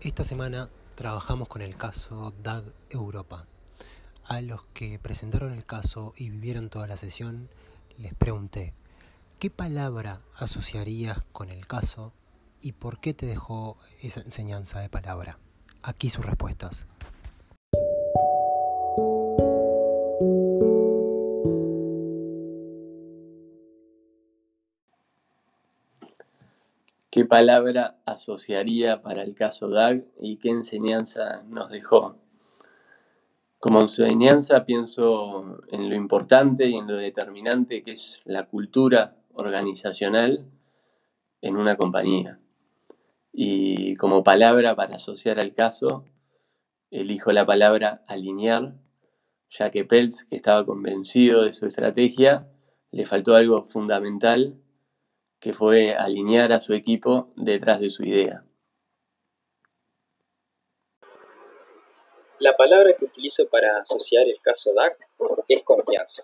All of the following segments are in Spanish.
Esta semana trabajamos con el caso DAG Europa. A los que presentaron el caso y vivieron toda la sesión, les pregunté, ¿qué palabra asociarías con el caso y por qué te dejó esa enseñanza de palabra? Aquí sus respuestas. ¿Qué palabra asociaría para el caso DAG y qué enseñanza nos dejó? Como enseñanza pienso en lo importante y en lo determinante que es la cultura organizacional en una compañía. Y como palabra para asociar al caso, elijo la palabra alinear, ya que Peltz, que estaba convencido de su estrategia, le faltó algo fundamental que fue alinear a su equipo detrás de su idea. La palabra que utilizo para asociar el caso DAC es confianza,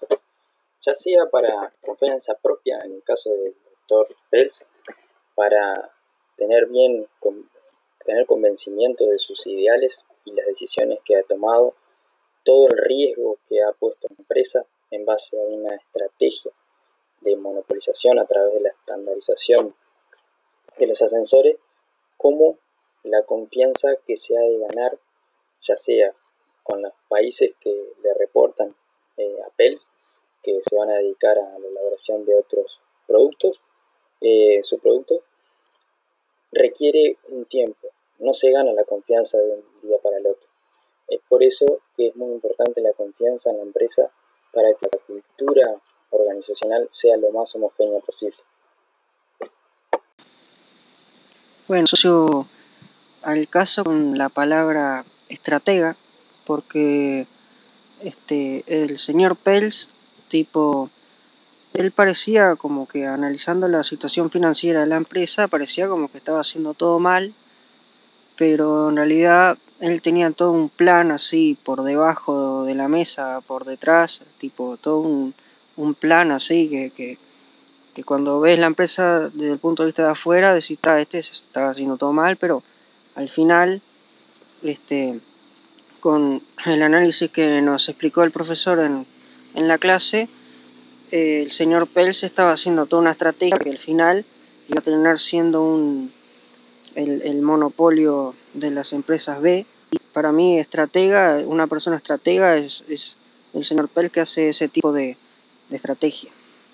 ya sea para confianza propia en el caso del doctor Pels, para tener bien tener convencimiento de sus ideales y las decisiones que ha tomado, todo el riesgo que ha puesto en empresa en base a una estrategia de monopolización a través de la estandarización de los ascensores, como la confianza que se ha de ganar, ya sea con los países que le reportan eh, a PELS, que se van a dedicar a la elaboración de otros productos, eh, su producto, requiere un tiempo, no se gana la confianza de un día para el otro. Es por eso que es muy importante la confianza en la empresa para que la cultura organizacional sea lo más homogéneo posible. Bueno, yo al caso con la palabra estratega, porque este el señor Pels, tipo, él parecía como que analizando la situación financiera de la empresa, parecía como que estaba haciendo todo mal, pero en realidad él tenía todo un plan así por debajo de la mesa, por detrás, tipo todo un, un plan así que, que, que, cuando ves la empresa desde el punto de vista de afuera decís, ah, este se está haciendo todo mal, pero al final, este, con el análisis que nos explicó el profesor en, en la clase, eh, el señor Pels estaba haciendo toda una estrategia que al final iba a terminar siendo un, el, el monopolio de las empresas B. Para mí, estratega, una persona estratega es, es el señor Pels que hace ese tipo de, de estrategia.